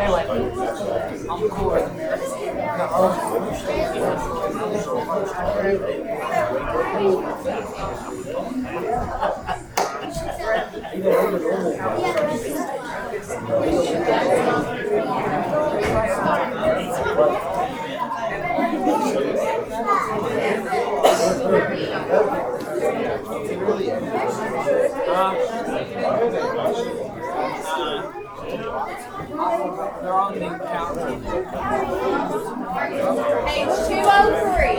Anyway, I'm bored. They're on the counter. Page two oh three.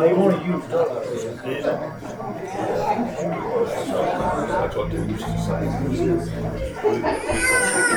They wanna use That's what they used to say.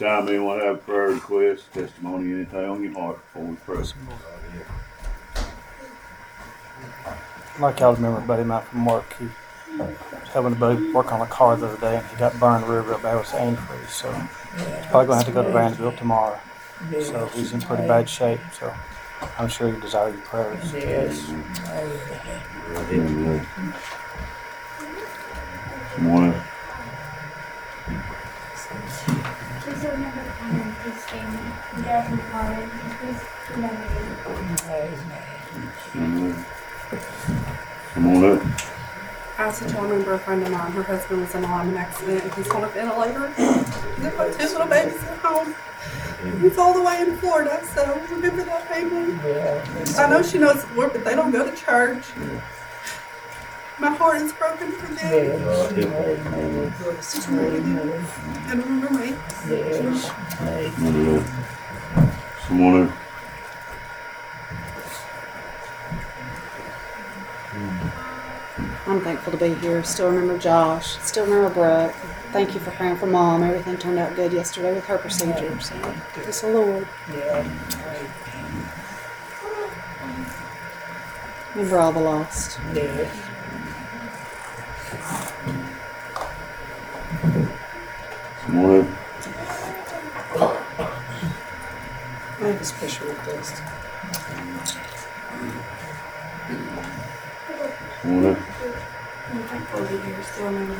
Time anyone have a prayer requests, testimony, anything on your heart before we pray. Like y'all remember a buddy of mine from work, he was helping a buddy work on a car the other day and he got burned real, real bad with antifreeze. So he's probably gonna have to go to Vanderbilt tomorrow. So he's in pretty bad shape. So I'm sure he desires your prayers. Yes. Amen. Morning. Please remember to come and please stand. Death and pardon. Please remember. Amen. Come on up. I also told remember a friend of mine, her husband was in a lineman accident and he's on a ventilator. They put two little babies at home. He's all the way in Florida, so remember that family. I know she knows the Lord, but they don't go to church. My heart is broken for them. And remember me. Come on up. Come. I'm thankful to be here. Still remember Josh. Still remember Brooke. Thank you for praying for mom. Everything turned out good yesterday with her procedure. So, praise the Lord. Remember all the lost. Come on up. I have a special request. Up. I'm thankful here. Still remember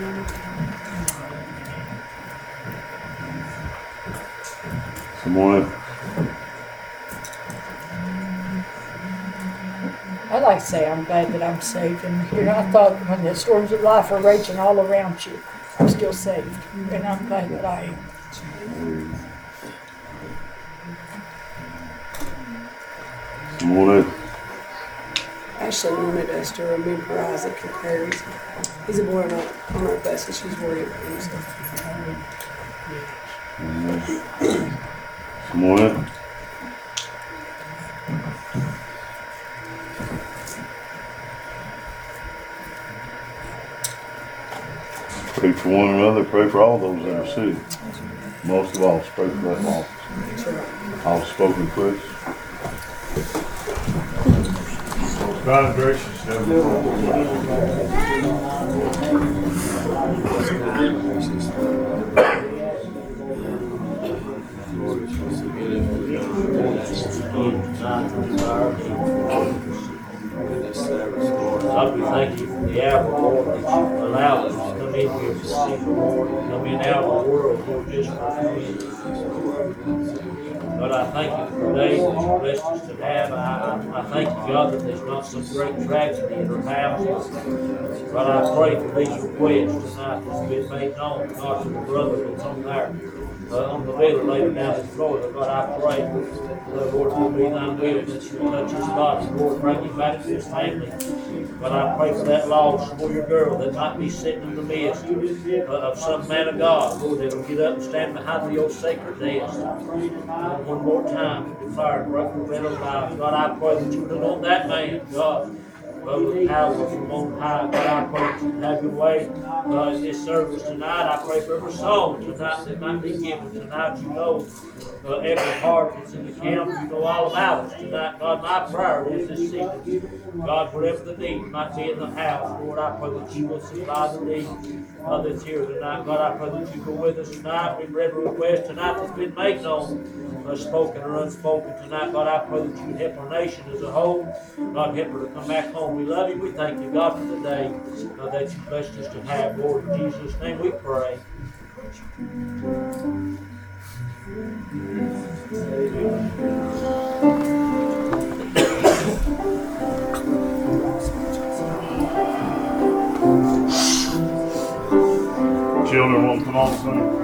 I'd like to say I'm glad that I'm saved and here I thought when the storms of life are raging all around you, I'm still saved. And I'm glad that I am. Come on up. Ashley wanted us to remember Isaac and Clary. He's a boy on our, on our bus and she's worried about him. So. Come on up. Pray for one another, pray for all those that are sick. Most of all, pray for that lost. All spoken requests. God gracious, Heavenly Father. God, we thank you for the hour, Lord, that you allowed us here to see the Lord, come in out of the world, Lord, just for you. God, I thank you for the day that you blessed us to have. I, I, I thank you, God, that there's not some great tragedy in our house. God, I pray for these requests tonight that's been made known, God, to the brother that's on there, uh, on the bed later down in Florida. God, I pray, uh, Lord, to be thy will, that you touch his body, Lord, bring him back to his family. But I pray for that lost warrior girl that might be sitting in the midst uh, of some man of God, Lord, that'll get up and stand behind the old sacred desk. One more time, declare and break the veil of life. God, I pray that you would anoint that man, God. uh, with power from on high. God, I pray that you have your way uh, in this service tonight. I pray for every song tonight that might be given tonight. You know uh, every heart that's in the camp. You know all about us tonight. God, my prayer is this season. God, whatever the need might be in the house, Lord, I pray that you will supply the need uh, that's here tonight. God, I pray that you go with us tonight. We've read a request tonight that's been made known, uh, spoken or unspoken tonight. God, I pray that you help our nation as a whole. God, help her to come back home. We love you. We thank you, God, for the day uh, that you blessed us to have. Lord, in Jesus' name we pray. Children won't come on soon.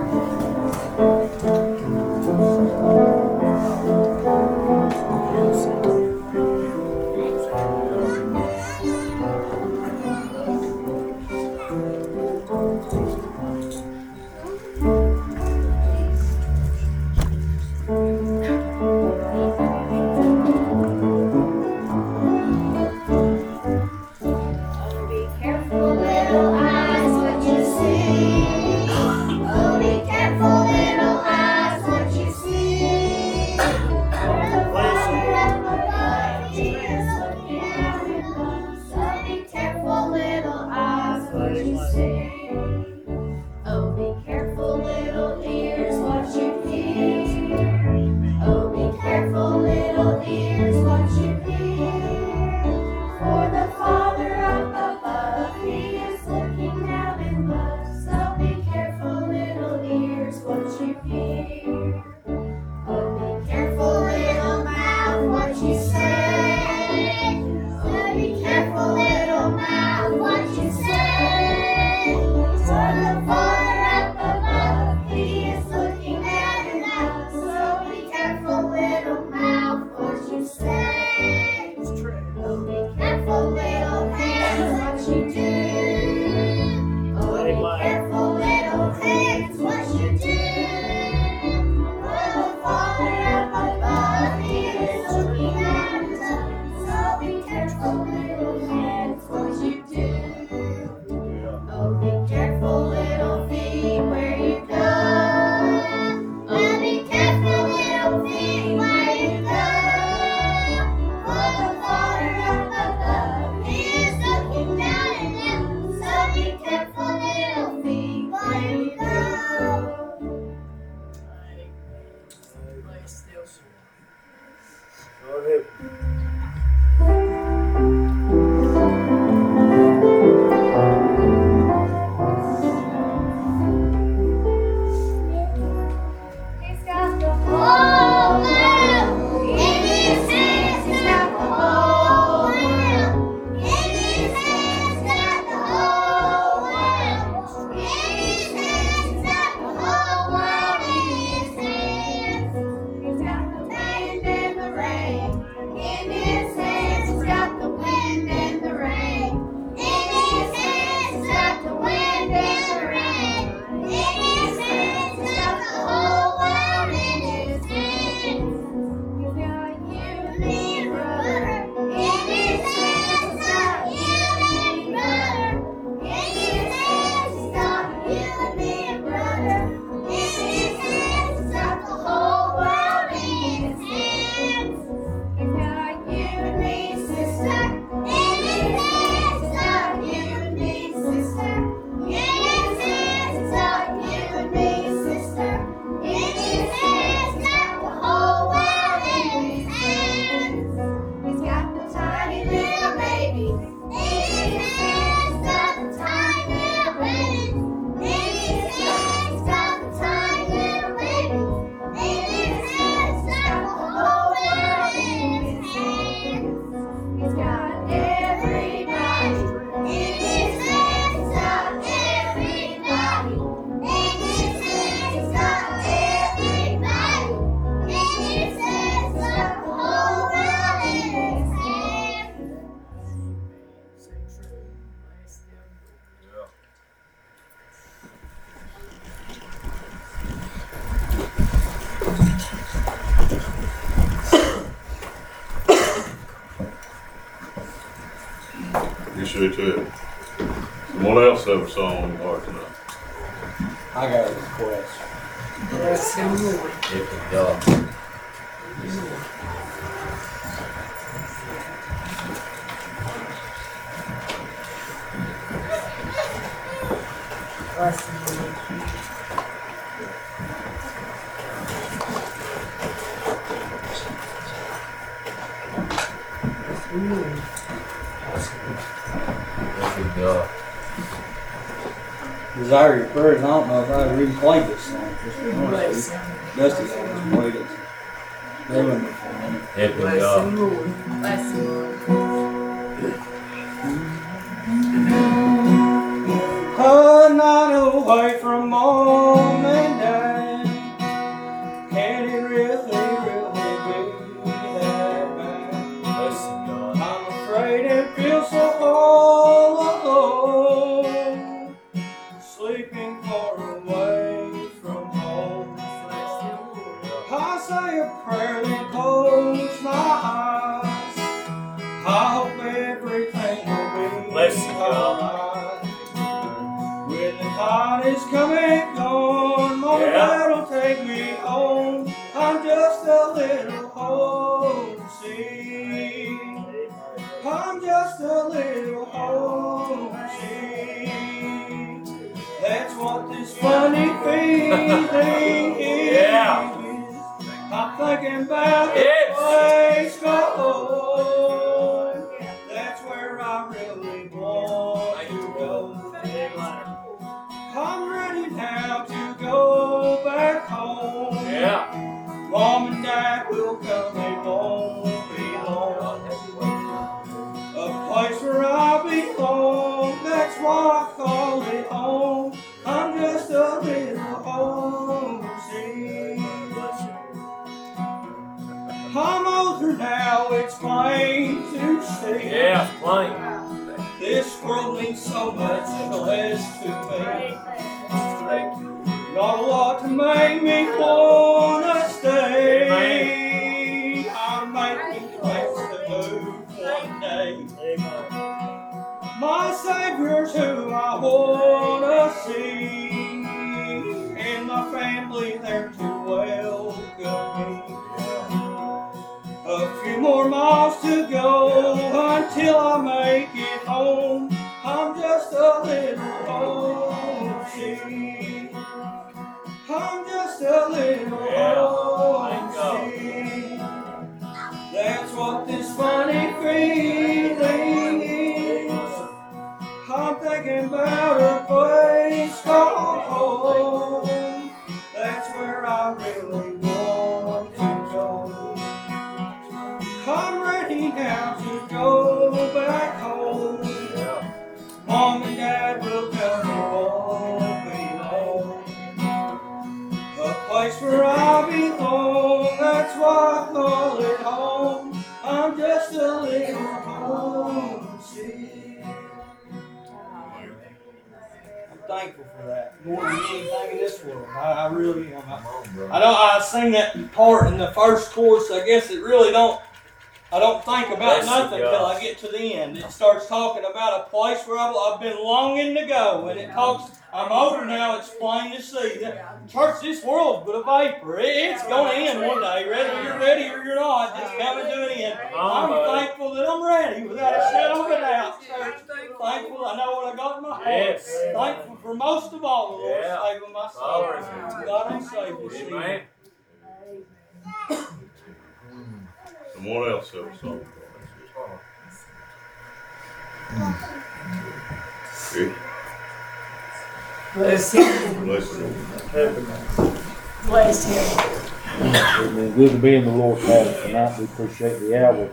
Thankful for that more than anything in this world. I, I really am. I, I don't. I sing that part in the first chorus. I guess it really don't. I don't think about Bless nothing till I get to the end. It starts talking about a place where I've, I've been longing to go, and it talks. I'm older now. It's plain to see that church, this world's but a vapor. It- it's going to end one day. Whether you're ready or you're not, it's coming to an end. I'm thankful that I'm ready, without a shadow of a doubt. Church. Thankful I know what I got in my heart. Yes. Thankful for most of all, the Lord Yeah. saving my soul. Glory. God, I'm saved this evening. Amen. Someone else have a song. Bless him, bless you. bless him. It's been good to be in the Lord's house tonight. We appreciate the hour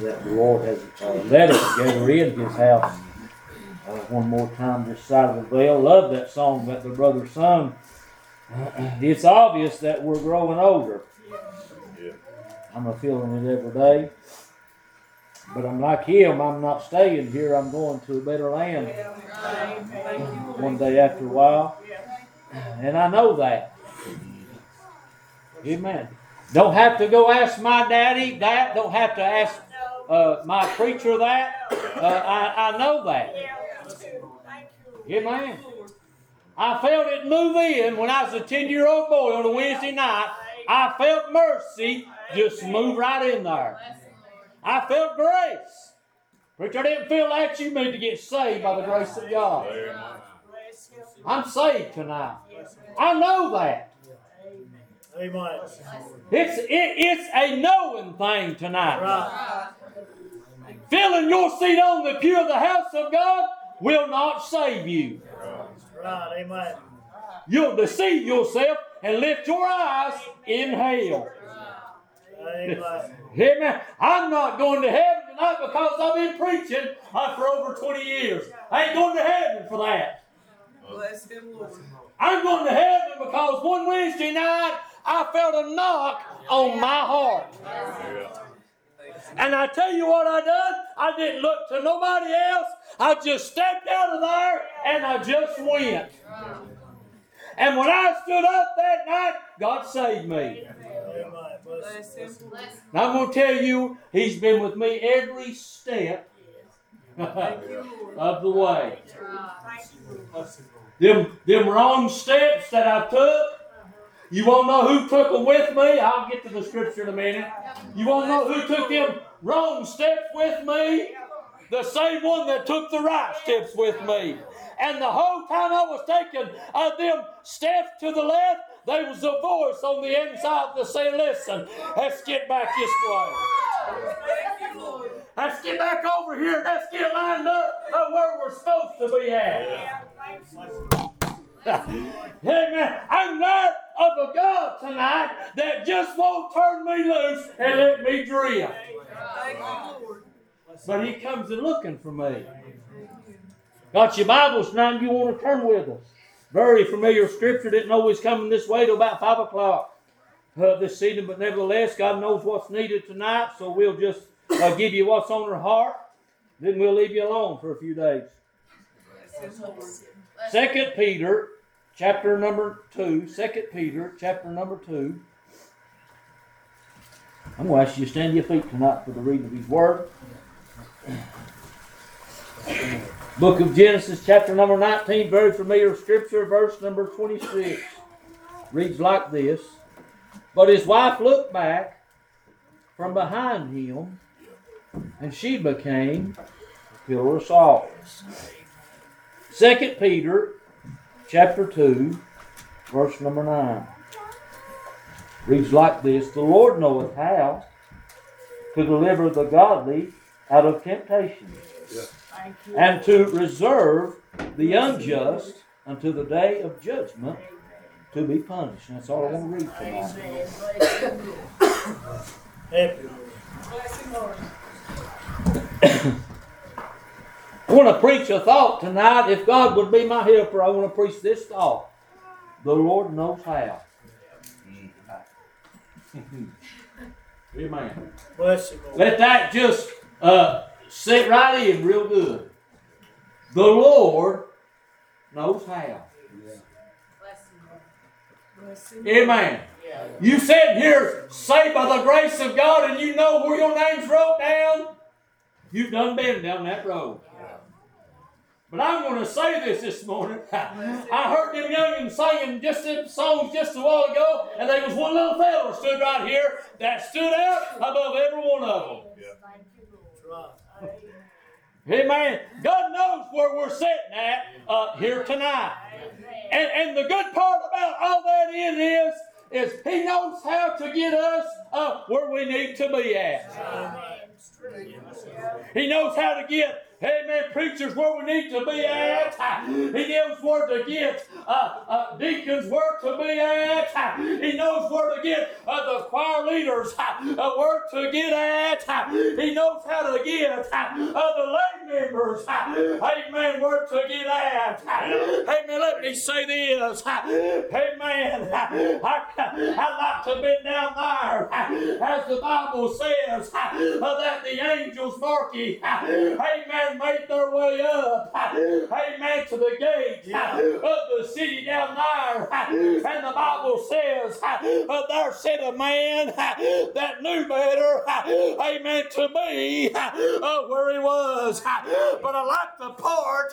that the Lord has uh, led us together in His house. Uh, one more time, this side of the veil. Love that song that the brother sung. It's obvious that we're growing older. Yeah. I'm a feeling it every day. But I'm like him. I'm not staying here. I'm going to a better land one day after a while. And I know that. Amen. Don't have to go ask my daddy that. Don't have to ask uh, my preacher that. Uh, I, I know that. Amen. I felt it move in when I was a 10 year old boy on a Wednesday night. I felt mercy just move right in there. I felt grace. Preacher, I didn't feel that you meant to get saved by the grace of God. I'm saved tonight. I know that. Amen. It's it, it's a knowing thing tonight. Filling your seat on the pew of the house of God will not save you. Right. Amen. You'll deceive yourself and lift your eyes in hell. Amen. Amen. I'm not going to heaven tonight because I've been preaching uh, for over 20 years. I ain't going to heaven for that. Bless him, Lord. I'm going to heaven because one Wednesday night I felt a knock on my heart. And I tell you what I done? I didn't look to nobody else. I just stepped out of there and I just went. And when I stood up that night, God saved me. And I'm going to tell you, He's been with me every step of the way. Them, them wrong steps that I took, you won't know who took them with me. I'll get to the scripture in a minute. You won't know who took them wrong steps with me. the same one that took the right steps with me. And the whole time I was taking uh, them steps to the left, there was a voice on the inside that said, Listen, let's get back this way. Let's get back over here. Let's get lined up where we're supposed to be at. Amen. I'm glad of a God tonight that just won't turn me loose and let me drift. But He comes and looking for me. Got your Bibles tonight? You want to turn with us? Very familiar scripture. Didn't know was coming this way till about five o'clock uh, this evening, but nevertheless, God knows what's needed tonight, so we'll just uh, give you what's on our heart. Then we'll leave you alone for a few days. Second Peter, chapter number two. Second Peter, chapter number two. I'm going to ask you to stand your feet tonight for the reading of His Word. Book of Genesis, chapter number 19, very familiar scripture, verse number 26. Reads like this But his wife looked back from behind him, and she became a pillar of salt. Second Peter, chapter 2, verse number 9. Reads like this The Lord knoweth how to deliver the godly out of temptation Thank and to reserve the unjust unto the day of judgment to be punished. And that's all I want to read tonight. You. Happy Lord. I want to preach a thought tonight. If God would be my helper, I want to preach this thought. The Lord knows how. Amen. Bless you, Lord. Let that just uh, sit right in real good. The Lord knows how. Amen. You sitting here saved by the grace of God and you know where your name's wrote down? You've done been down that road. But I'm going to say this this morning. I heard them youngins singing just them songs just a while ago, and there was one little fella stood right here that stood out above every one of them. Right. Amen. God knows where we're sitting at uh, here tonight. And, and the good part about all that in is, is He knows how to get us uh, where we need to be at. He knows how to get, amen, preachers where we need to be at. He knows where to get uh, uh, deacons where to be at. He knows where to get uh, the choir leaders uh, where to get at. He knows how to get uh, the lay members, amen, where to get at. Amen. Let me say this. Amen. I, I like to be down there, as the Bible says, uh, that the angels, Marky, amen, made their way up, amen, to the gate. Of the city down there. And the Bible says, there said a man that knew better, amen, to me, where he was. But I like the part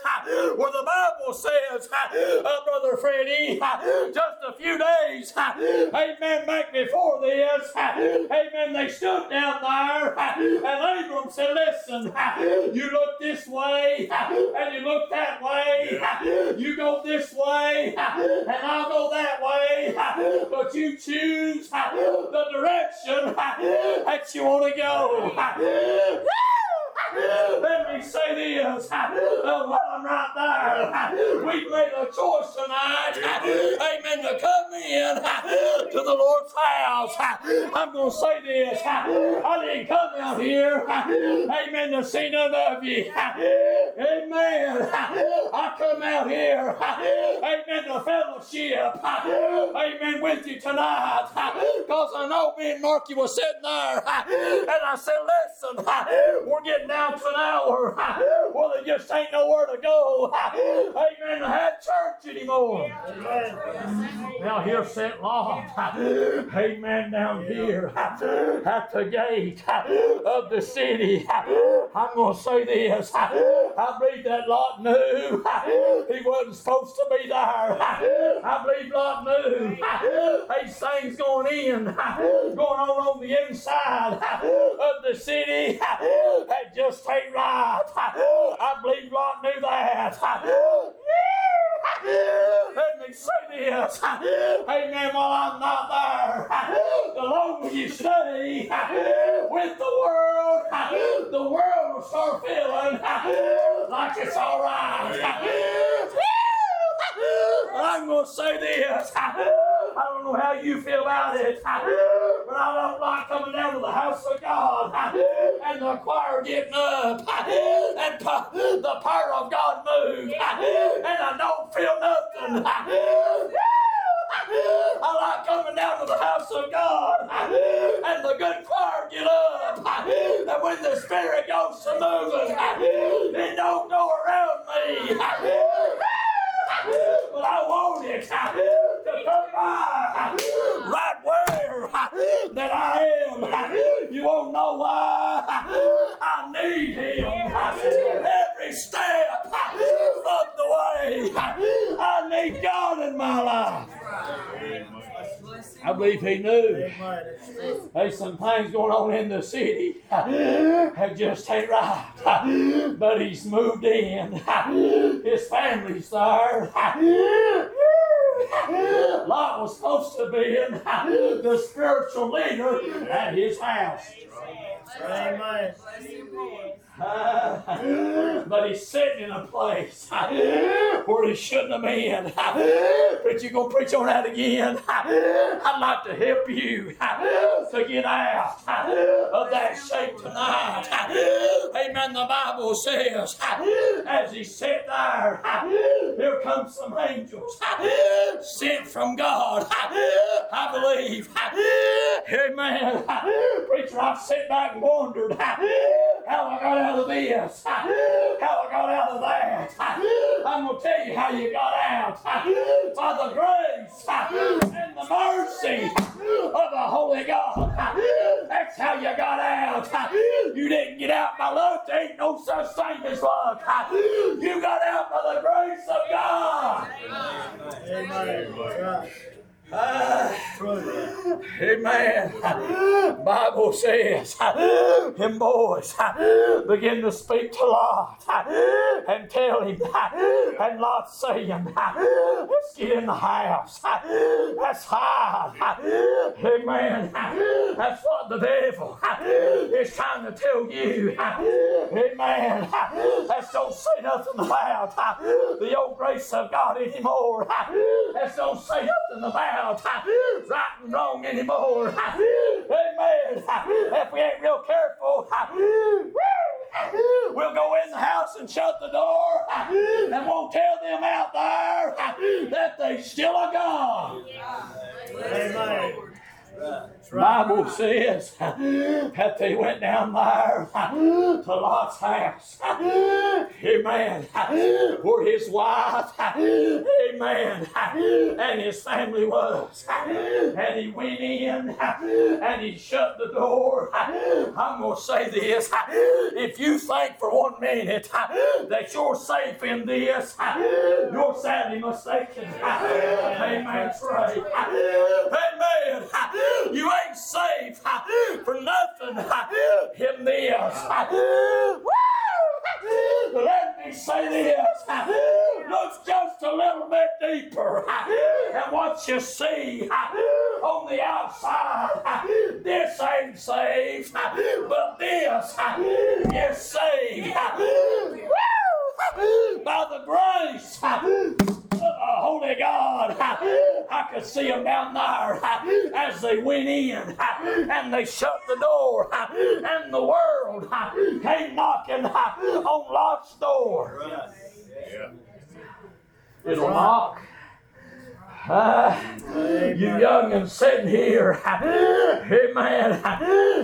where the Bible says, uh, Brother Freddie, just a few days, amen, back before this, amen, they stood down there, and Abram said, Listen, you look this way, and you look that way, you go this way, and I'll go that way, but you choose the direction that you want to go. Let me say this. Right there, we've made a choice tonight. Amen. To come in to the Lord's house. I'm going to say this. I didn't come out here. Amen. To see none of you. Amen. I come out here. Amen. To fellowship. Amen. With you tonight. Because I know me and Marky were sitting there. And I said, listen, we're getting down to an hour. Just ain't nowhere to go. Amen. To have church anymore. Now here's St. Long. Amen. Down here at the gate of the city. I'm going to say this. I believe that Lot knew he wasn't wasn't supposed to be there. I believe Lot knew these things going in, going on on the inside of the city. That just ain't right. I believe Lot knew that. Let me say this. Amen. While I'm not there, the longer you stay with the world, the world will start feeling like it's all right. I'm going to say this. I don't know how you feel about it, but I don't like coming down to the house of God and the choir getting up and the power of God move, and I don't feel nothing. I like coming down to the house of God and the good choir get up. And when the Spirit goes to moving, it don't go around me. But I want it to come by right where that I am. You won't know why I need Him every step of the way. I need God in my life. I believe he knew. There's some things going on in the city that just ain't right. But he's moved in. His family's there. Lot was supposed to be in the spiritual leader at his house. Amen. but he's sitting in a place where he shouldn't have been. But you gonna preach on that again? I'd like to help you to get out of that shape tonight. Amen. The Bible says, as he sat there, here come some angels sent from God. I believe. Amen. Preacher, I sat back and wondered how I got out of this, how I got out of that. I'm going to tell you how you got out. By the grace and the mercy of the Holy God. That's how you got out. You didn't get out by luck. There ain't no such thing as luck. You got out by the grace of God. Amen. That's Ah. Amen. Bible says, them boys ah, begin to speak to Lot ah, and tell him, ah, and Lot saying, let's get in the house. That's hard. Amen. That's what the devil is trying to tell you. Amen. Let's don't say nothing about the old grace of God anymore. Let's don't say nothing about right and wrong anymore. Amen. If we ain't real careful, we'll go in the house and shut the door and won't tell them out there that they still a God. Amen. Bible says that they went down there to Lot's house. Amen. Where his wife, amen, and his family was. And he went in and he shut the door. I'm going to say this. If you think for one minute that you're safe in this, you're sadly mistaken. Amen. Amen. You ain't safe for nothing in this. Let me say this. Look just a little bit deeper and what you see on the outside. This ain't safe, but this is safe. By the grace Oh, holy God, I could see them down there as they went in and they shut the door and the world came knocking on Lot's door. It'll knock. Ah, you young and sitting here, hey man,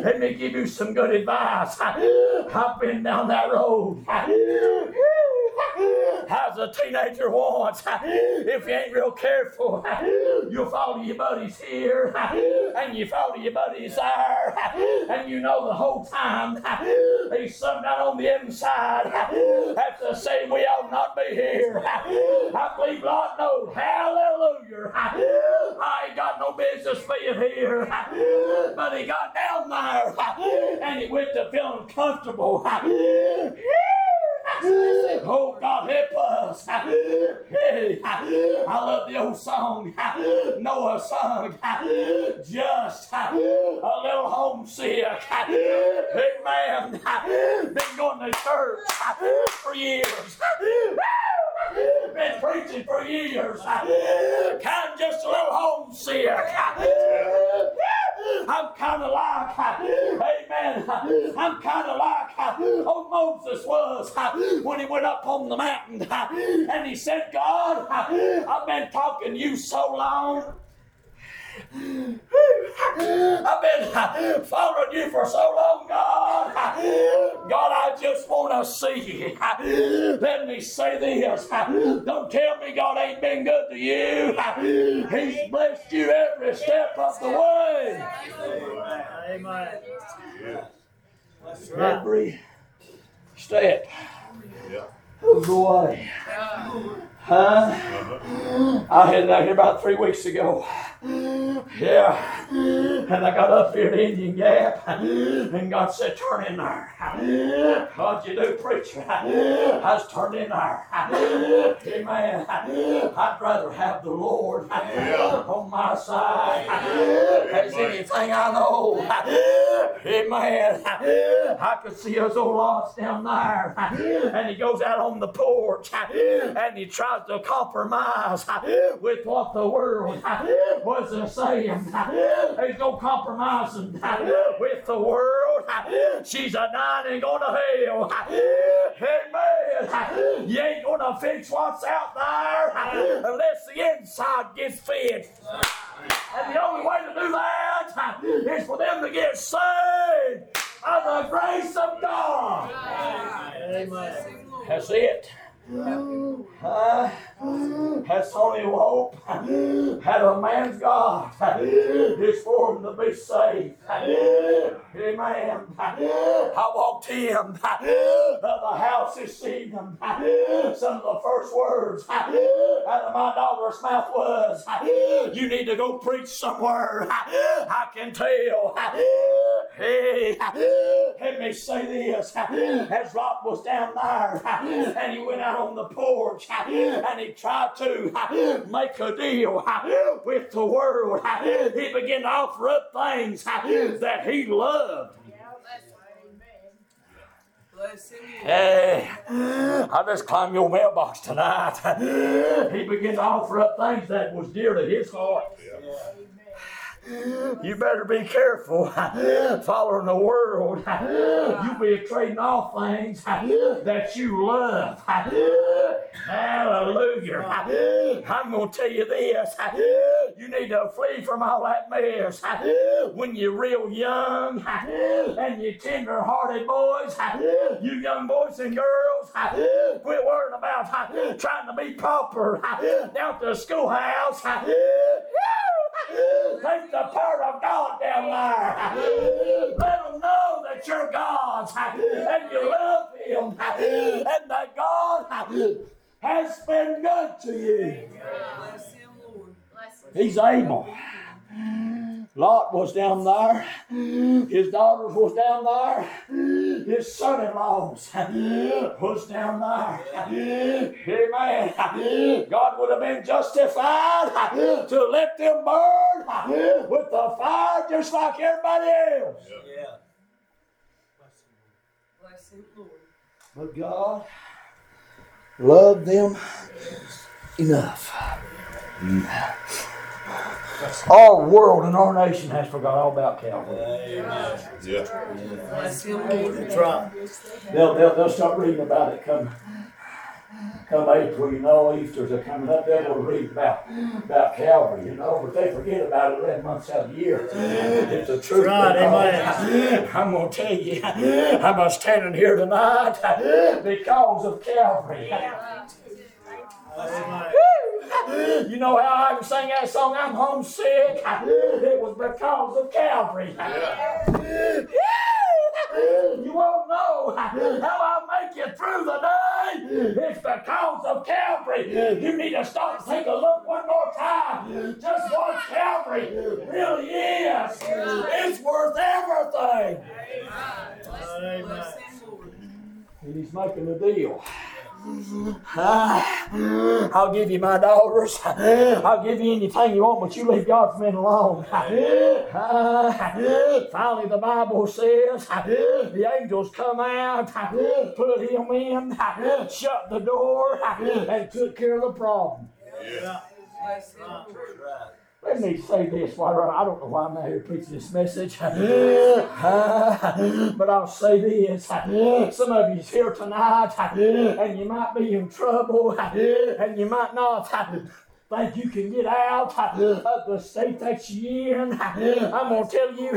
let me give you some good advice. I've been down that road. As a teenager once, if you ain't real careful, you'll follow your buddies here, and you follow your buddies there, and you know the whole time there's something down on the inside that's to say we ought not be here. I believe Lord knows. Hallelujah. I ain't got no business being here. But he got down there and he went to feeling comfortable. Oh, God, help us. Hey, I love the old song Noah sung. Just a little homesick. Amen. Been going to church for years. Been preaching for years. Kind of just a little homesick. I'm kind of like, amen, I'm kind of like old Moses was when he went up on the mountain and he said, God, I've been talking to you so long. I've been following you for so long, God. God, I just want to see. You. Let me say this. Don't tell me God ain't been good to you. He's blessed you every step of the way. Amen. That's right. Every step of the way. Huh? I had that here about three weeks ago. Yeah. And I got up here at Indian Gap, and God said, Turn in there. What'd you do, preacher? I was turned in there. Amen. I'd rather have the Lord on my side as anything I know. Amen. I could see us old lost down there, and he goes out on the porch, and he tries to compromise with what the world was saying. There's no compromising with the world. She's a nine and going to hell. Amen. You ain't going to fix what's out there unless the inside gets fixed. And the only way to do that is for them to get saved by the grace of God. Amen. That's it. Uh, that's only hope that a man's God is for him to be saved. Amen. I walked in the house this evening. Some of the first words out of my daughter's mouth was, You need to go preach somewhere. I can tell. Hey, let me say this. As Rock was down there and he went out on the porch and he tried to make a deal with the world, he began to offer up things that he loved. Hey, I just climbed your mailbox tonight. He began to offer up things that was dear to his heart. You better be careful following the world. You be trading off things that you love. Hallelujah. I'm going to tell you this. You need to flee from all that mess. When you're real young and you tender hearted boys, you young boys and girls, quit worrying about trying to be proper down at the schoolhouse. Take the part of God down there. Let them know that you're God's and you love Him and that God has been good to you. He's able. Lot was down there. His daughters was down there. His son-in-laws was down there. Amen. God would have been justified to let them burn with the fire just like everybody else. Yeah. But God loved them enough. Mm. Our world and our nation has forgot all about Calvary. Amen. Yeah. That's right. They'll, they'll, they'll start reading about it come come April, you know, Easter's are coming up, they'll read about about Calvary, you know, but they forget about it eleven months out of the year. It's the truth. Right, amen. I'm gonna tell you, I'm standing here tonight because of Calvary. You know how I can sing that song? I'm homesick. It was because of Calvary. You won't know how I make it through the day. It's because of Calvary. You need to stop and take a look one more time. Just what Calvary really is. It's worth everything. Amen. And he's making a deal. I'll give you my daughters. I'll give you anything you want, but you leave God's men alone. Finally, the Bible says the angels come out, put him in, shut the door, and took care of the problem. That's right. Let me say this while I I don't know why I'm out here preaching this message, but I'll say this. Some of you's here tonight, and you might be in trouble, and you might not. Think you can get out of the state that you're in. I'm going to tell you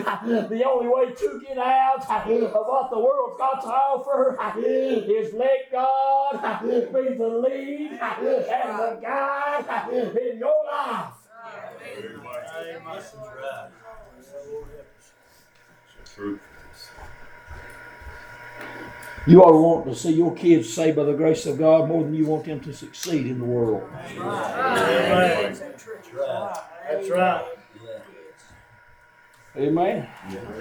the only way to get out of what the world's got to offer is let God be the lead and the guide in your life. You to want to see your kids saved by the grace of God more than you want them to succeed in the world. Amen. That's right. Amen.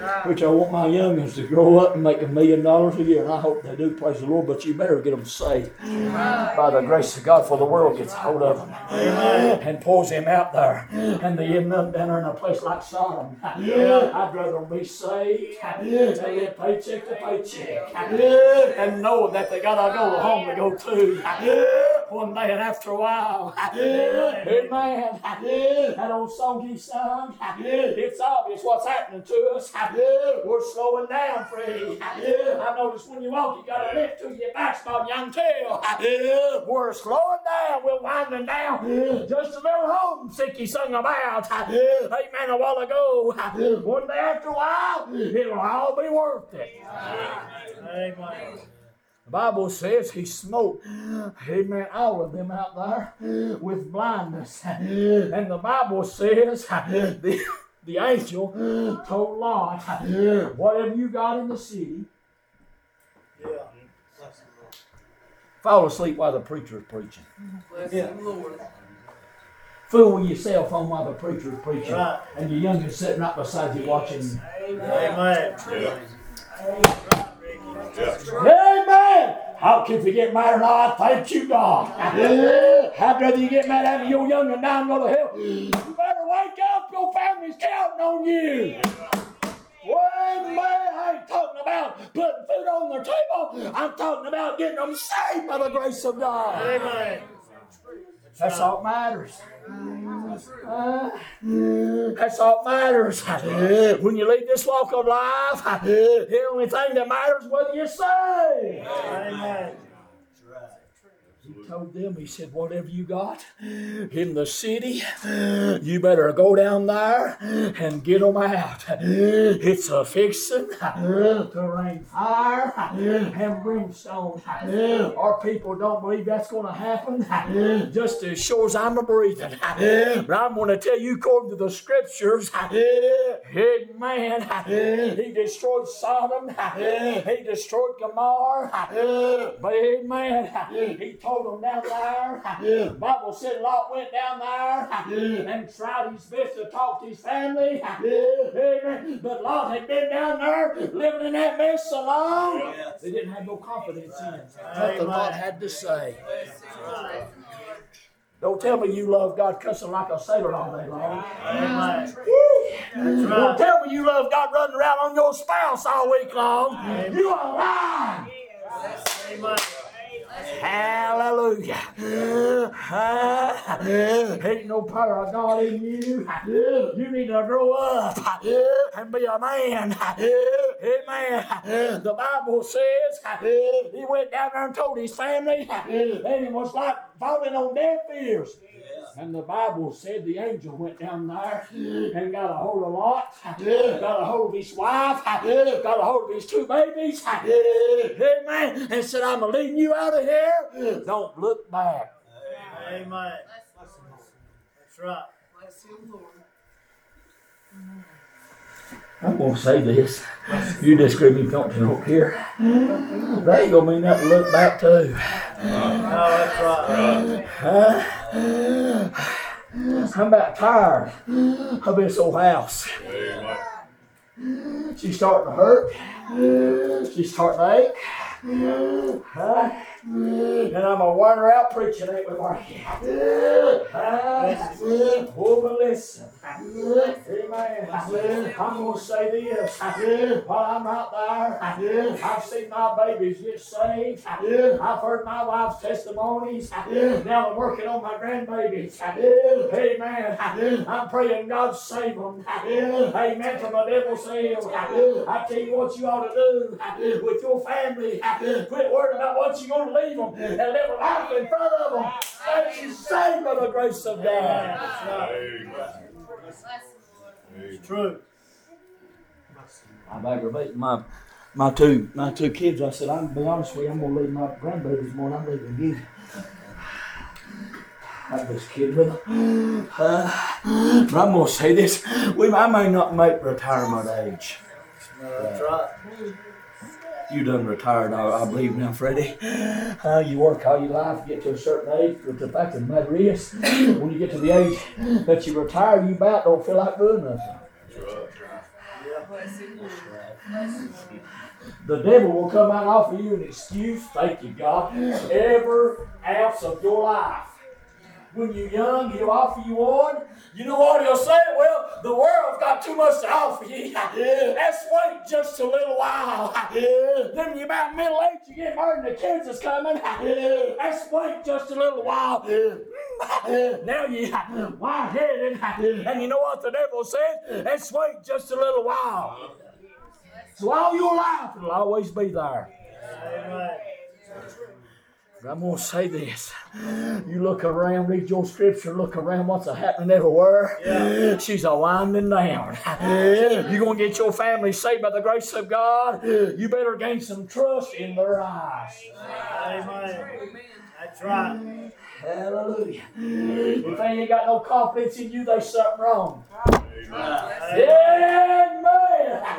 Ah. Which I want my youngins to grow up and make a million dollars a year, and I hope they do, praise the Lord, but you better get them saved. By the grace of God, for the world gets a hold of them and pulls them out there, and they end up down there in a place like Sodom. I'd rather be saved and live paycheck to paycheck and know that they got to go home to go to one day and after a while. Amen. That old song he sung, it's obvious what's happening to us. We're slowing down, Freddie. I notice when you walk, you got a lift to your backspot, you can tell. We're slowing down, we're winding down. Just a little homesick he sung about. Amen, a while ago. One day after a while, it'll all be worth it. Amen. The Bible says he smote, amen, all of them out there with blindness. And the Bible says the, the angel told Lot, whatever you got in the city, Yeah. fall asleep while the preacher is preaching. Bless the Lord. Fool with your cell phone while the preacher is preaching. Right. And your youngest sitting right beside you watching. Amen. Amen. How can you get mad or not? Thank you, God. I'd rather you get mad at me, you're young and now and go to hell. You better wake up. Your family's counting on you. Man, I ain't talking about putting food on their table. I'm talking about getting them saved by the grace of God. Amen. That's all that matters. Uh, that's all that matters. When you leave this walk of life, the only thing that matters is whether you're saved. Amen. He told them, he said, whatever you got in the city, you better go down there and get them out. It's a fixing to rain fire and brimstone. Our people don't believe that's going to happen just as sure as I'm a breathing. But I'm going to tell you, according to the scriptures, man, he destroyed Sodom, he destroyed Gomorrah, but amen, he told them down there. Bible said Lot went down there and tried his best to talk to his family. Amen. But Lot had been down there living in that mess so long, they didn't have no confidence in him. nothing Lot had to say. Don't tell me you love God cussing like a sailor all day long. Amen. Don't tell me you love God running around on your spouse all week long. You are lying. Amen. Hallelujah. Ain't no power of God in you. You need to grow up and be a man. Amen. The Bible says he went down there and told his family, and it was like falling on deaf ears. And the Bible said the angel went down there and got a hold of Lot, got a hold of his wife, got a hold of his two babies, amen, and said, I'm leading you out of here. Don't look back. Amen. That's right. Bless you, Lord. I'm gonna say this. You disagree with me I. That ain't gonna mean nothing to look back to. No, that's right. Huh? I'm about tired of this old house. She's starting to hurt. She's starting to ache. Huh? And I'm gonna wander out preaching ain't with Mark. Oh, but listen. Amen. I'm gonna say this. While I'm not there, I've seen my babies get saved. I've heard my wife's testimonies. Now I'm working on my grandbabies. Amen. I'm praying God save them. Amen. From the devil's hell. I tell you what you ought to do with your family. Quit worrying about what you're going to leave them and live a life in front of them. That you saved by the grace of God. That's right. It's true. I'm aggravating my my two my two kids. I said, I'm gonna be honest with you, I'm gonna leave my grandbabies more than I'm leaving you. I'm just kidding with them. Uh, but I'm gonna say this. We I may not make retirement age. No, that's right. You done retired, I, I believe now, Freddie. Uh, you work all your life, get to a certain age, but the fact of matter is, when you get to the age that you retire, you about don't feel like doing nothing. You. The devil will come out and offer you an excuse, thank you, God, every ounce of your life. When you're young, he'll offer you one. You know what he'll say? Well, the world's got too much to offer you. Let's wait just a little while. Then you're about middle age, you get married and the kids is coming. Let's wait just a little while. Mm-hmm. Now you white headed. And you know what the devil said? Let's wait just a little while. So all your life it'll always be there. Amen. I'm gonna say this. You look around, read your scripture, look around what's a happening everywhere. She's a winding down. You're gonna get your family saved by the grace of God. You better gain some trust in their eyes. Amen. That's right. Hallelujah. If they ain't got no confidence in you, there's something wrong. Amen.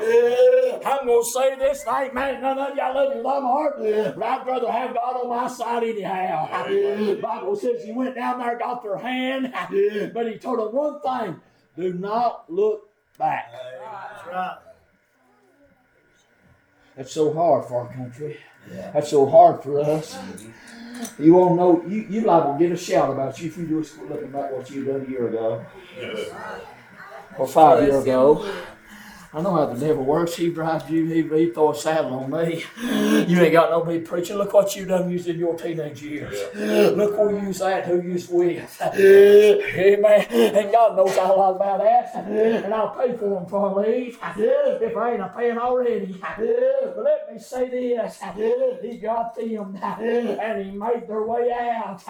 Amen. I'm gonna say this, and I ain't mad at none of you. I love you with all my heart, but I'd rather have God on my side anyhow. The Bible says he went down there, got their hand, but he told them one thing: do not look back. That's right. That's so hard for our country. That's so hard for us. You won't know. You you liable to get a shout about you if you just quit looking back what you done a year ago or five years ago. I know how the devil works. He drives you. He, he throw a saddle on me. You ain't got no big preacher. Look what you done used in your teenage years. Look where you was at, who you was with. Amen. And God knows a lot about that. And I'll pay for them before I leave. If I ain't a paying already. But let me say this. He got them and he made their way out.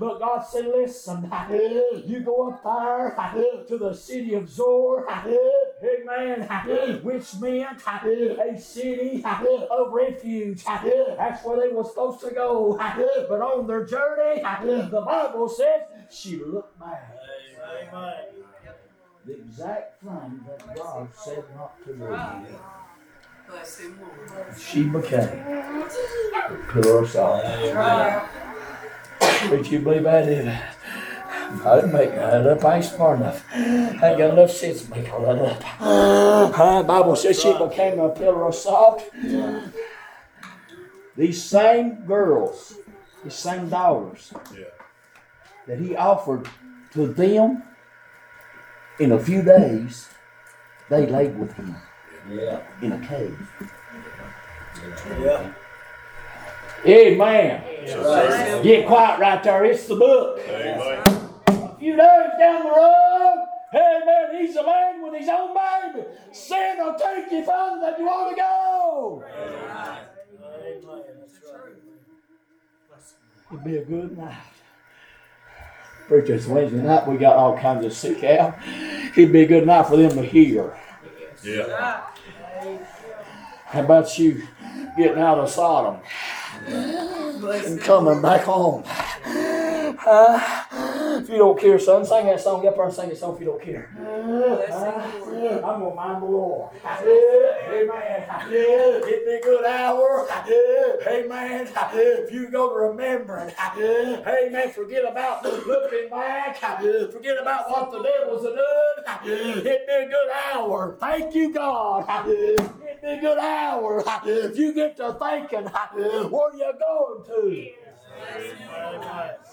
But God said, listen, you go up there to the city of Zoar. Amen. Which meant a city of refuge. That's where they were supposed to go. But on their journey, the Bible says she looked back. Amen. The exact thing that God said not to do. Bless. She became a pillar of salt. But you believe I did? I didn't make that up. I ain't smart enough. I got enough sense to make all that up. Uh, Bible says she became a pillar of salt. These same girls, these same daughters that he offered to them in a few days, they laid with him Yeah. in a cave. Yeah. Amen. Yes. Get quiet right there. It's the book. Amen. Few days down the road, hey man, he's a man with his own baby. Sin will take you further than you want to go. Amen. It'd be a good night. Preachers, Wednesday night we got all kinds of sick out. It'd be a good night for them to hear. Yeah. How about you getting out of Sodom and coming back home? Uh, If you don't care, son, sing that song. Get up there and sing that song if you don't care. I'm gonna mind the Lord. Amen. It'd be a good hour. Amen. If you go to remembering. Amen. Forget about looking back. Forget about what the devil's done. It'd be a good hour. Thank you, God. It'd be a good hour. If you get to thinking, where are you going to? It's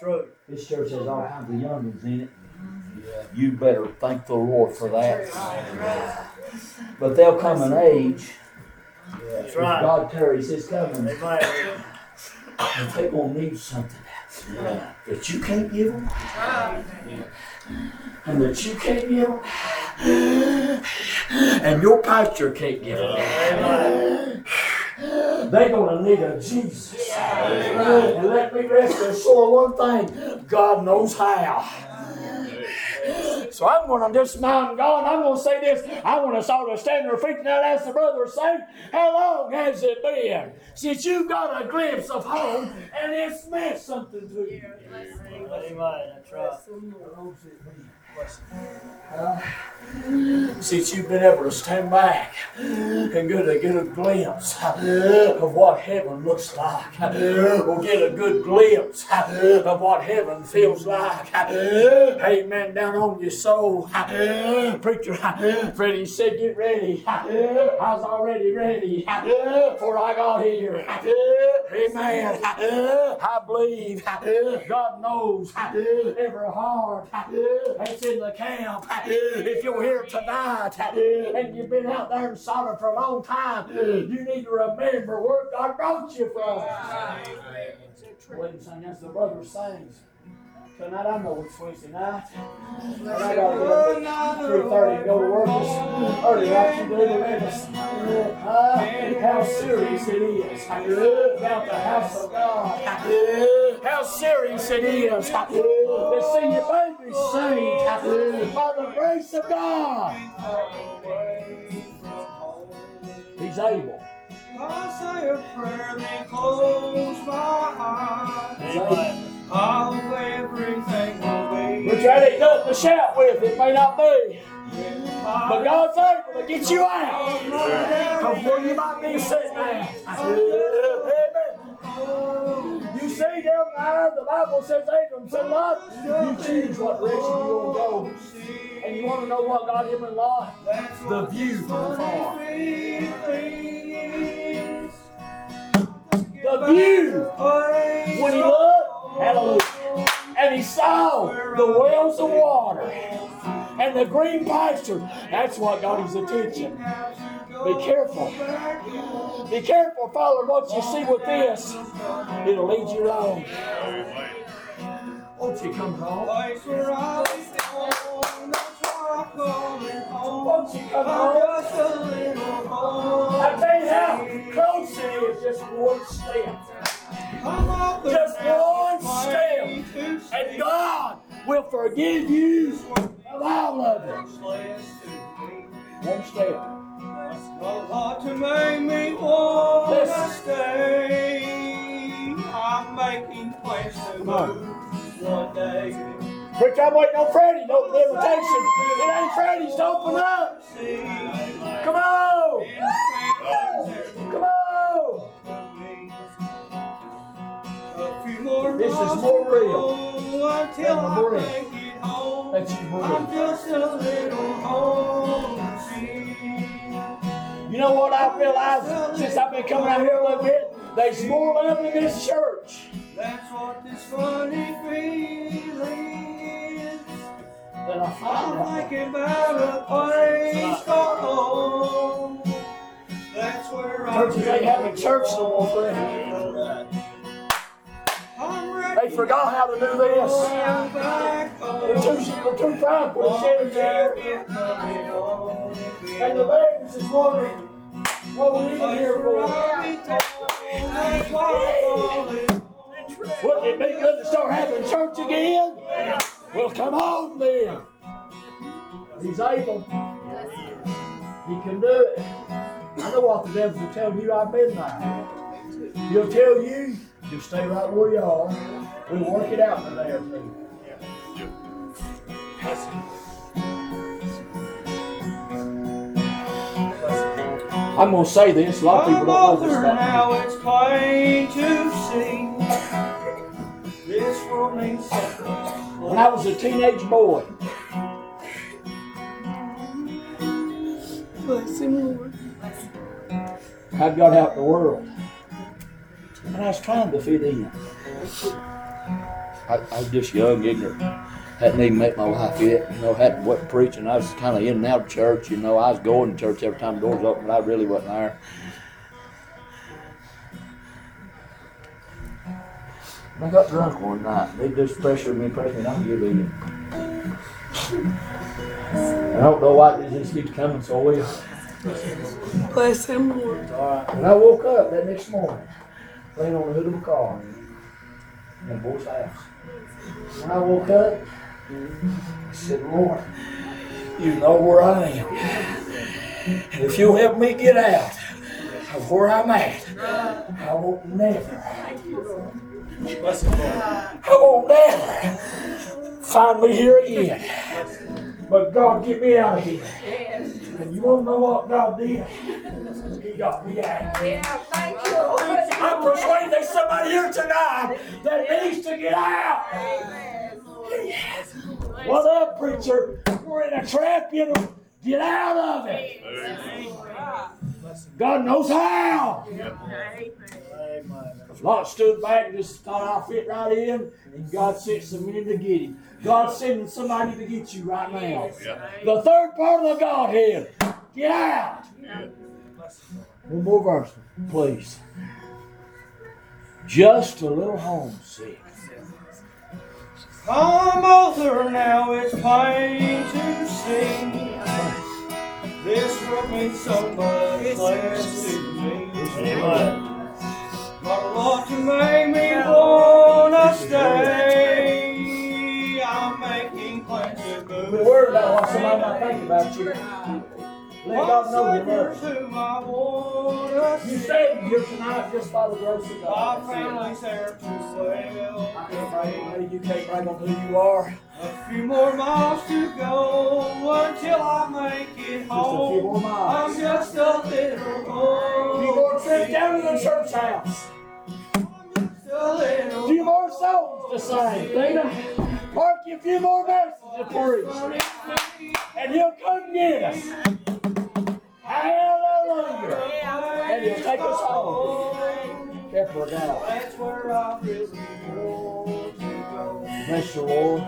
true. This church has all kinds of youngins in it. You better thank the Lord for that. But they'll come an age. If right. God carries his coming, and they're gonna need something that you can't give them. And that you can't give them. And your pastor can't give them. They're gonna need a Jesus. And let me rest assured one thing, God knows how. So I'm going to dismount God. I'm going to say this. I want us all to stand to our feet and ask the brother saying, How long has it been since you got a glimpse of home and it's meant something to you? Amen. That's right. Since you've been able to stand back and get a, get a glimpse of what heaven looks like, or get a good glimpse of what heaven feels like. Amen. Down on your soul. Preacher, Freddie said, Get ready. I was already ready before I got here. Amen. I believe God knows every heart that's in the camp. If you're here tonight and you've been out there in Sodom for a long time, you need to remember where God brought you from. Wait sing as the brother sings. Tonight I know it's Wednesday night. And I gotta get up at three thirty and go to work this early like you do. Uh, how serious it is about the house of God. How serious it is to see your baby saved by the grace of God. He's able. I say a prayer, then close my eyes. Amen. Hope everything will be. Ain't nothing to shout with, it may not be. But God's able to get you out of where you might be sitting at. Amen. You see down there, the Bible says, Abram said, Lot, you choose what direction you want to go. And you want to know what got him in Lot? The view from afar. The view. When he looked, hallelujah, and he saw the wells of water and the green pasture, that's what got his attention. Be careful. Be careful, Father, what you see with this. It'll lead you wrong. Won't you come home? Place where I was born, that's why I call it home. Won't you come home? just a little home. I tell you how close it is, just one step. I'm off the Just one step. And God will forgive you of all of it. One step. A lot to make me wanna Listen. stay. I'm making plans to Come on. move one day. Which I'm waiting on Freddie, no invitation. It ain't Freddie's to open up. Come on. Come on. This is more real than the I breath make it home. That you breathe. Know what I realized since I've been coming out here a little bit? There's more love in this church That's what this funny feeling is. than I find I'm thinking about a place called home. That's where I Churches ain't having church no more, friend. I'm They forgot how to do this. to go back They're too, they're too proud for the. And the babies is wondering what we here for. Wouldn't it be good to start having church again? Well, come on then. He's able. He can do it. I know what the devil will tell you. Been there. He'll tell you, you stay right where you are. We'll work it out in a day or two. I'm gonna say this, a lot of people don't know this Mother, about now it's plain to see. This world means something. When I was a teenage boy, Bless him, Lord. I got out in the world. And I was trying to fit in. I, I was just young, ignorant. Hadn't even met my wife yet. You know, hadn't what preaching. I was kind of in and out of church. You know, I was going to church every time the doors open, but I really wasn't there. And I got drunk one night. They just pressured me, pressured me, in. I don't know why they just keeps coming so well. Bless him, Lord. When I woke up that next morning, laying on the hood of a car in a boy's house. When I woke up, I said, Lord, you know where I am. And if you'll help me get out of where I'm at, I won't never, I won't never find me here again. But God, get me out of here. And you want to know what God did? He got me out. I'm persuaded there's somebody here tonight that needs to get out. What up, preacher? We're in a trap, you know. Get out of it. God knows how. Lot stood back and just thought I'll fit right in, and God sent some men to get him. God's sending somebody to get you right now. The third part of the Godhead. Get out. One more verse, please. Just a little homesick. Come over now, it's plain to see. This world means so much less to me. Got a lot to make me wanna stay. I'm making plans to move. Be worried about what somebody might think about you. Let God know you love him. whom You see. stayed here tonight just by the grace of God. My God. family's there too well. I can't brag on me, you can't brag on who you are. A few more miles to go until I make it Just a few home. more miles. I'm just a little A few more trips down to the church house. A little A few more songs to sing. Dana, Mark you a few more messages to preach. And he'll come get us. Hallelujah. And he'll take us home. Careful now. Bless you, Lord.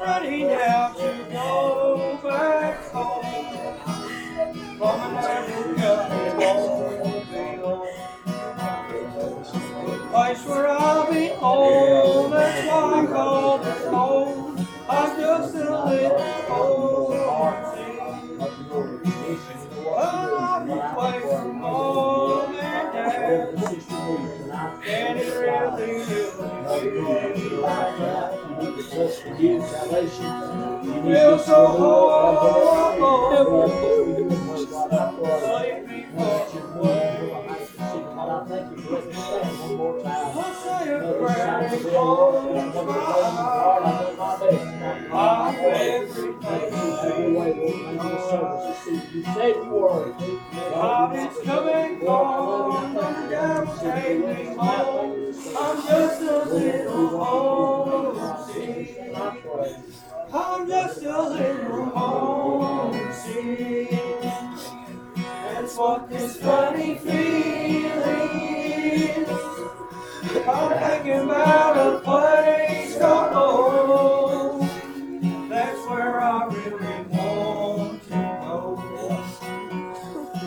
Ready now to go back home. From America, Place where I'll be home, that's why I call it home. I'm just a little homesick. I'll be away from mom and. And it really, feels so horrible. Sleep before Eyes. I'm just a little homesick. I'm just a little homesick. What this funny feeling is. I'm thinking about a place called home. That's where I really want to go.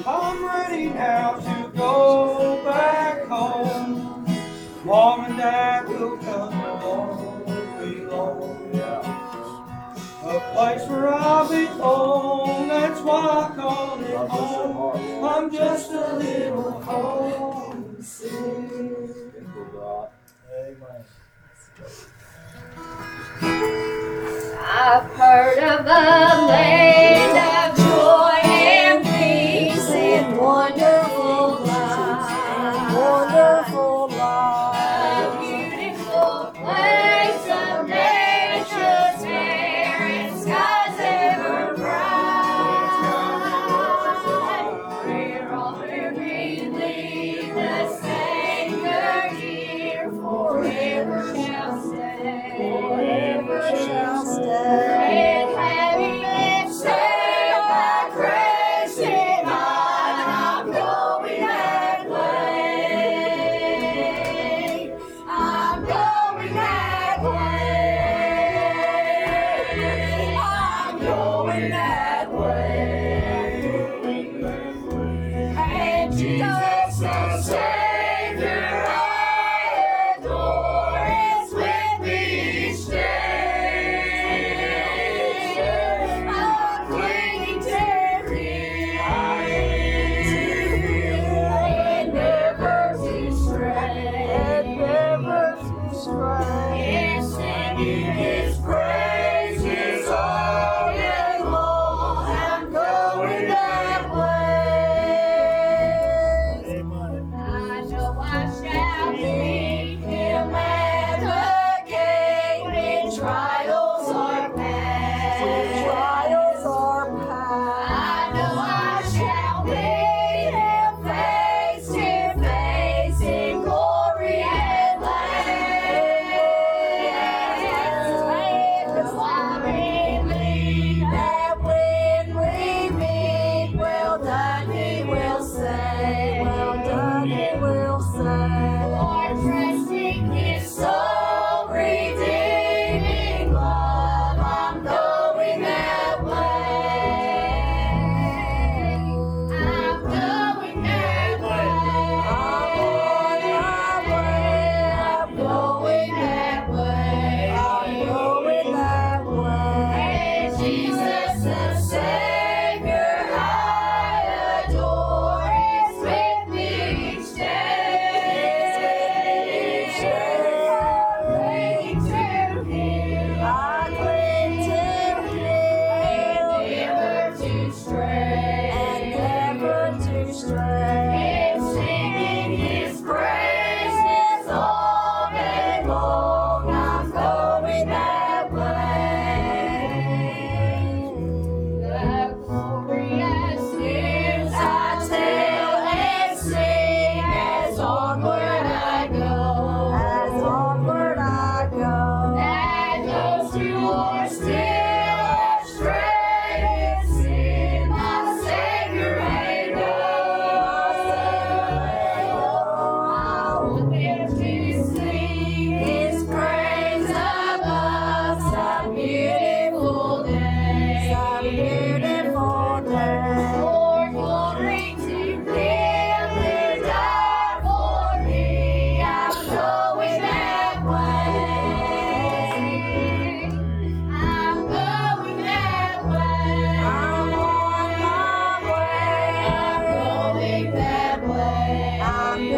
I'm ready now to go back home. Mom and Dad will come along. Be long. A place where I belong. That's why I call it home. I'm just a little homesick. I've heard of a land of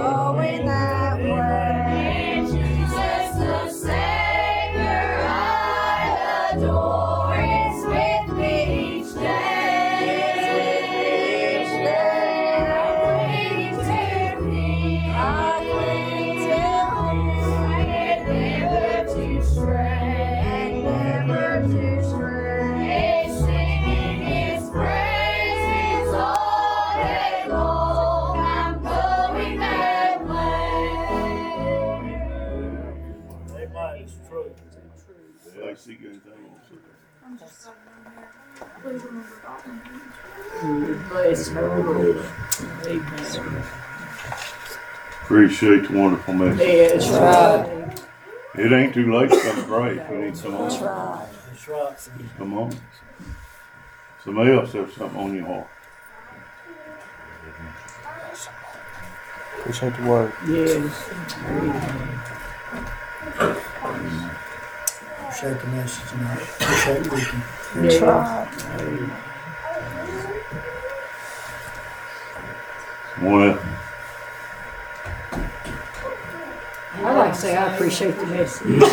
I'm going that Bless her, Lord. Amen. Appreciate the wonderful message. Yes, right. It ain't too late to come pray. We need some That's on. right. That's right. Come on. Somebody else have something on your heart. Appreciate the word. Yes. Appreciate the message tonight. Appreciate the weekend. That's right. I like to say I appreciate the message.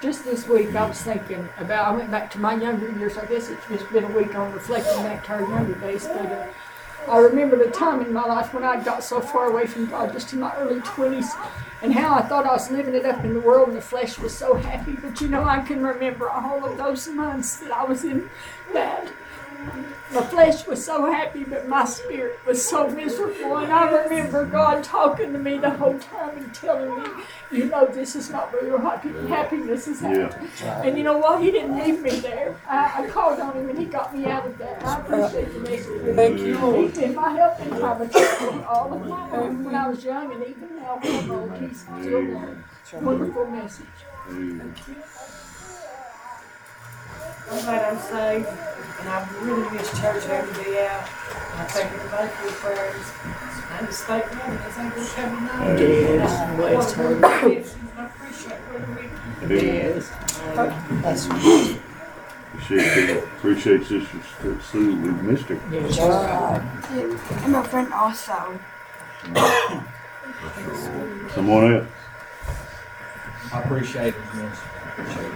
Just this week, I was thinking about, I went back to my younger years. I guess it's just been a week on reflecting back to our younger days. But uh, I remember the time in my life when I got so far away from God, just in my early 20s, and how I thought I was living it up in the world and the flesh was so happy. But you know, I can remember all of those months that I was in that. My flesh was so happy, but my spirit was so miserable. And I remember God talking to me the whole time and telling me, you know, this is not where your happy, happiness is at. Yeah. And you know what? He didn't leave me there. I, I called on him and he got me out of that. I uh, appreciate the message. Thank you, He's been my help in time of trouble all of my life. When I was young and even now when I'm old, he's still there. Wonderful message. Amen. I'm glad I'm saved, and I really miss church every day out. I thank everybody for your prayers. I just thank God that I'm going to come tonight. Yes, bless her. I appreciate what we Yes. That's Appreciate, appreciate Sister Sue. We missed her. Yes, right. And my friend also. Someone else. I appreciate it, miss. Appreciate it.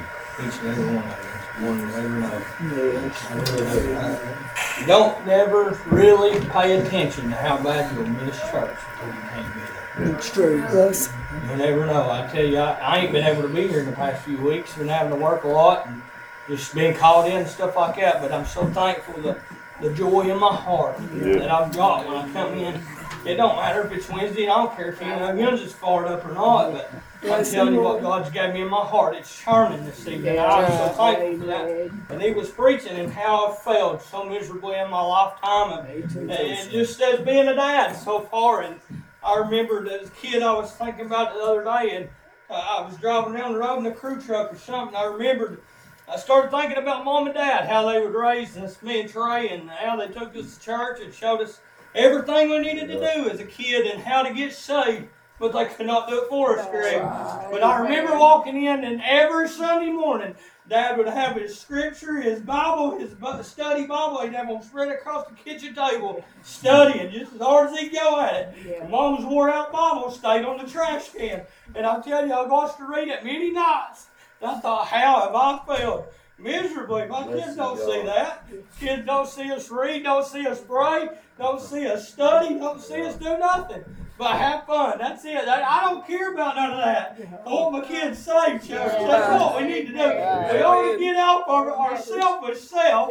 Each and every one of you. One you ever know. I really do. You don't never really pay attention to how bad you'll miss church until you can't be there. It's true. Bless. You never know. I tell you, I, I ain't been able to be here in the past few weeks. Been having to work a lot and just being called in and stuff like that. But I'm so thankful the the joy in my heart Yeah. that I've got when I come in. It don't matter if it's Wednesday. I don't care if any of yours is fired up or not. But I'm telling you what God's got me in my heart. It's churning this evening. I'm so thankful for that. And he was preaching and how I failed so miserably in my lifetime. And, and just as being a dad so far. And I remembered as a kid, I was thinking about the other day, and uh, I was driving down the road in a crew truck or something. I remembered, I started thinking about mom and dad, how they would raise us, me and Trey, and how they took us to church and showed us everything we needed to do as a kid and how to get saved. But they could not do it for us, Greg. But I remember walking in, and every Sunday morning, Dad would have his scripture, his Bible, his study Bible. He'd have them spread across the kitchen table, studying just as hard as he'd go at it. And Mom's wore out Bible stayed on the trash can. And I tell you, I got to read it many nights. And I thought, how have I failed? Miserably. My kids don't see that. Kids don't see us read, don't see us pray, don't see us study, don't see us do nothing. But have fun. That's it. I I don't care about none of that. I want my kids saved, church. That's what we need to do. We ought to get out of our selfish self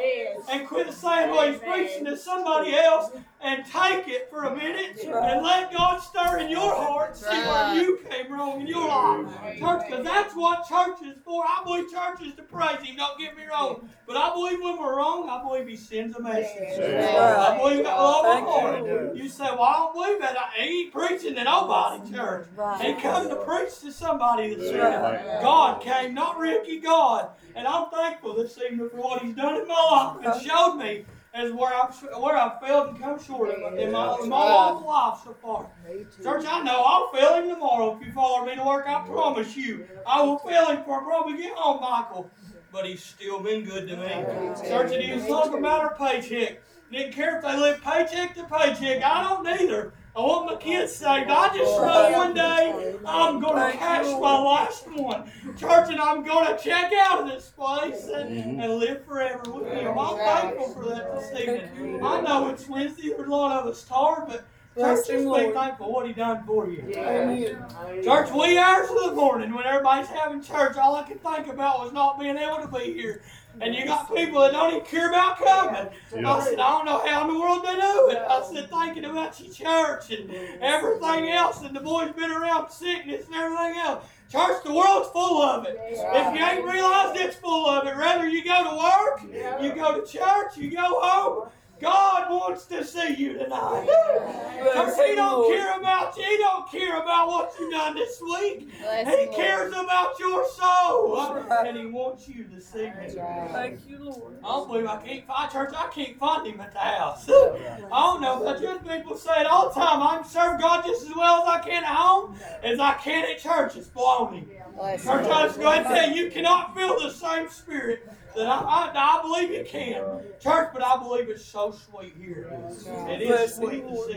and quit saying what he's preaching to somebody else and take it for a minute and let God stir in your heart and see where you came wrong in your life. Church, because that's what church is for. I believe church is to praise Him, don't get me wrong. But I believe when we're wrong, I believe He sends a message. I believe that with all my heart. You say, well, I don't believe that. I- He ain't preaching to nobody, church. He come to preach to somebody this evening. God came, not Ricky, God. And I'm thankful this evening for what He's done in my life and showed me as where I've where I've failed and come short in my, in my, in my long life so far. Church, I know I'll fail him tomorrow if you follow me to work. I promise you, I will fail him before I probably get home, Michael. But he's still been good to me. Church, and he was talking about our paycheck. Didn't care if they live paycheck to paycheck. I don't either. I want my kids saved. I just know one day I'm going to cash my last one. Church, and I'm going to check out of this place and, mm-hmm. and live forever with Him. I'm thankful for that this evening. I know it's Wednesday. There's a lot of us tired, but church, just be thankful what He done for you. Church, wee hours of the morning when everybody's having church, all I could think about was not being able to be here. And you got people that don't even care about coming. I said, I don't know how in the world they do it. I said, thinking about your church and everything else, and the boys been around sickness and everything else. Church, the world's full of it. If you ain't realized it's full of it, rather you go to work, you go to church, you go home, God wants to see you tonight. Because He don't care about you. He don't care about what you've done this week. He cares about your soul. And He wants you to this evening. Thank you, Lord. I don't believe I can't find church. I can't find him at the house. I don't know, but just people say it all the time. I can serve God just as well as I can at home as I can at church. It's baloney. Church, I just go ahead and tell you, you cannot feel the same spirit that I, I, I believe you can. Church, but I believe it's so sweet here. It is sweet to see.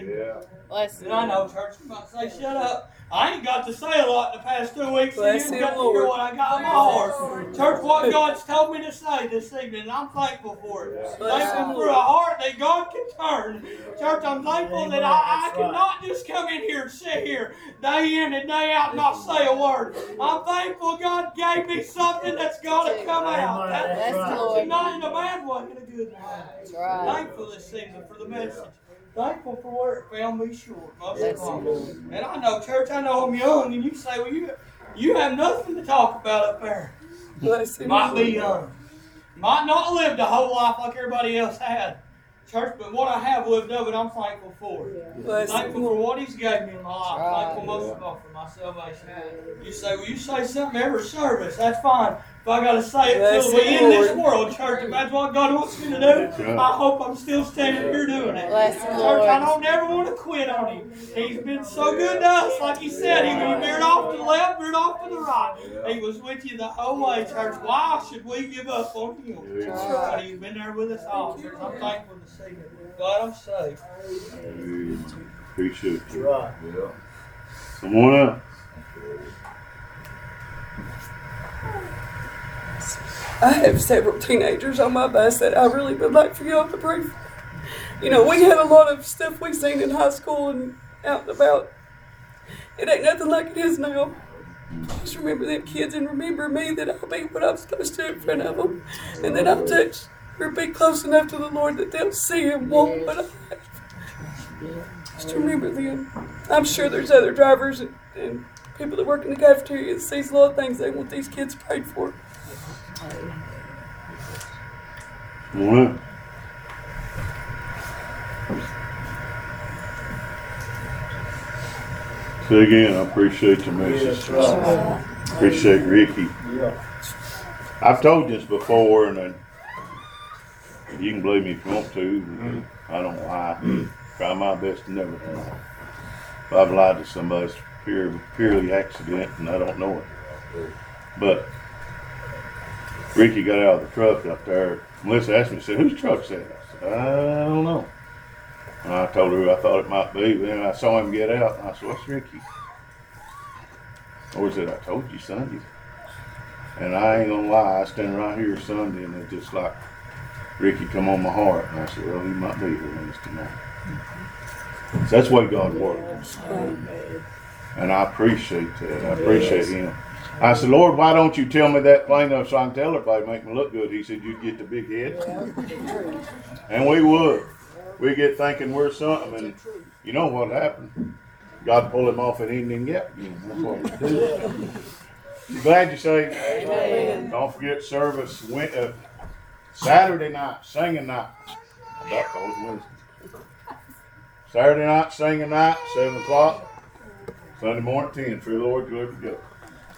And I know, church, you might say, shut up. I ain't got to say a lot in the past two weeks. and Bless you him, got to hear what I got in my heart. Church, what God's told me to say this evening, and I'm thankful for it. Bless Thankful for a heart that God can turn. Church, I'm thankful that I, I cannot just come in here and sit here day in and day out and not say a word. I'm thankful God gave me something that's got to come out. That's That's not in a bad way, in a good way. Thankful this season for the message. Thankful for where it found me short, most of all. And I know, church, I know I'm young, and you say, well, you you have nothing to talk about up there. Bless. Might be young. Uh, might not lived a whole life like everybody else had. Church, but what I have lived of it, I'm thankful for. Bless him. Thankful for what He's gave me in my life. Thankful most of all for my salvation. You say, well, you say something every service. That's fine. If I got to say it Bless till we him, end this world, church, if that's what God wants me to do, I hope I'm still standing here doing it. Bless Church, Lord. I don't ever want to quit on Him. He's been so good to us. Like He said, He he veered off to the left, veered off to the right. He was with you the whole way, church. Why should we give up on Him? But He's been there with us all, church. I'm thankful to see Him. God, I'm saved. Appreciate you. Right. Come on up. I have several teenagers on my bus that I really would like for y'all to pray. You know, we had a lot of stuff we seen in high school and out and about. It ain't nothing like it is now. Just remember them kids and remember me that I'll be what I'm supposed to in front of them. And that I'll touch or be close enough to the Lord that they'll see Him walk what I have. Just remember them. I'm sure there's other drivers and, and people that work in the cafeteria that sees a lot of things they want these kids prayed for. All right. Say again, I appreciate your message. Appreciate Ricky. I've told you this before, and then you can believe me if you want to. Mm-hmm. I don't lie. Try my best to never lie. If I've lied to somebody, it's pure, purely accident, and I don't know it. But Ricky got out of the truck up there. Melissa asked me, said, whose truck's that? I said, I don't know. And I told her who I thought it might be, but then I saw him get out, and I said, what's Ricky? Or he said, I told you Sunday. And I ain't gonna lie, I stand right here Sunday, and it's just like Ricky come on my heart. And I said, well, he might be here Wednesday night. So that's the way God works. And I appreciate that. I appreciate him. I said, Lord, why don't you tell me that plain enough so I can tell everybody, make me look good? He said, you'd get the big head. And we would. We get thinking we're something, and you know what happened? God pulled him off and he didn't get you. That's what we do. You glad you say? Amen. Don't forget service went, uh, Saturday night, singing night. That goes Wednesday. Saturday night, singing night, seven o'clock. Sunday morning, ten. True Lord, good to go.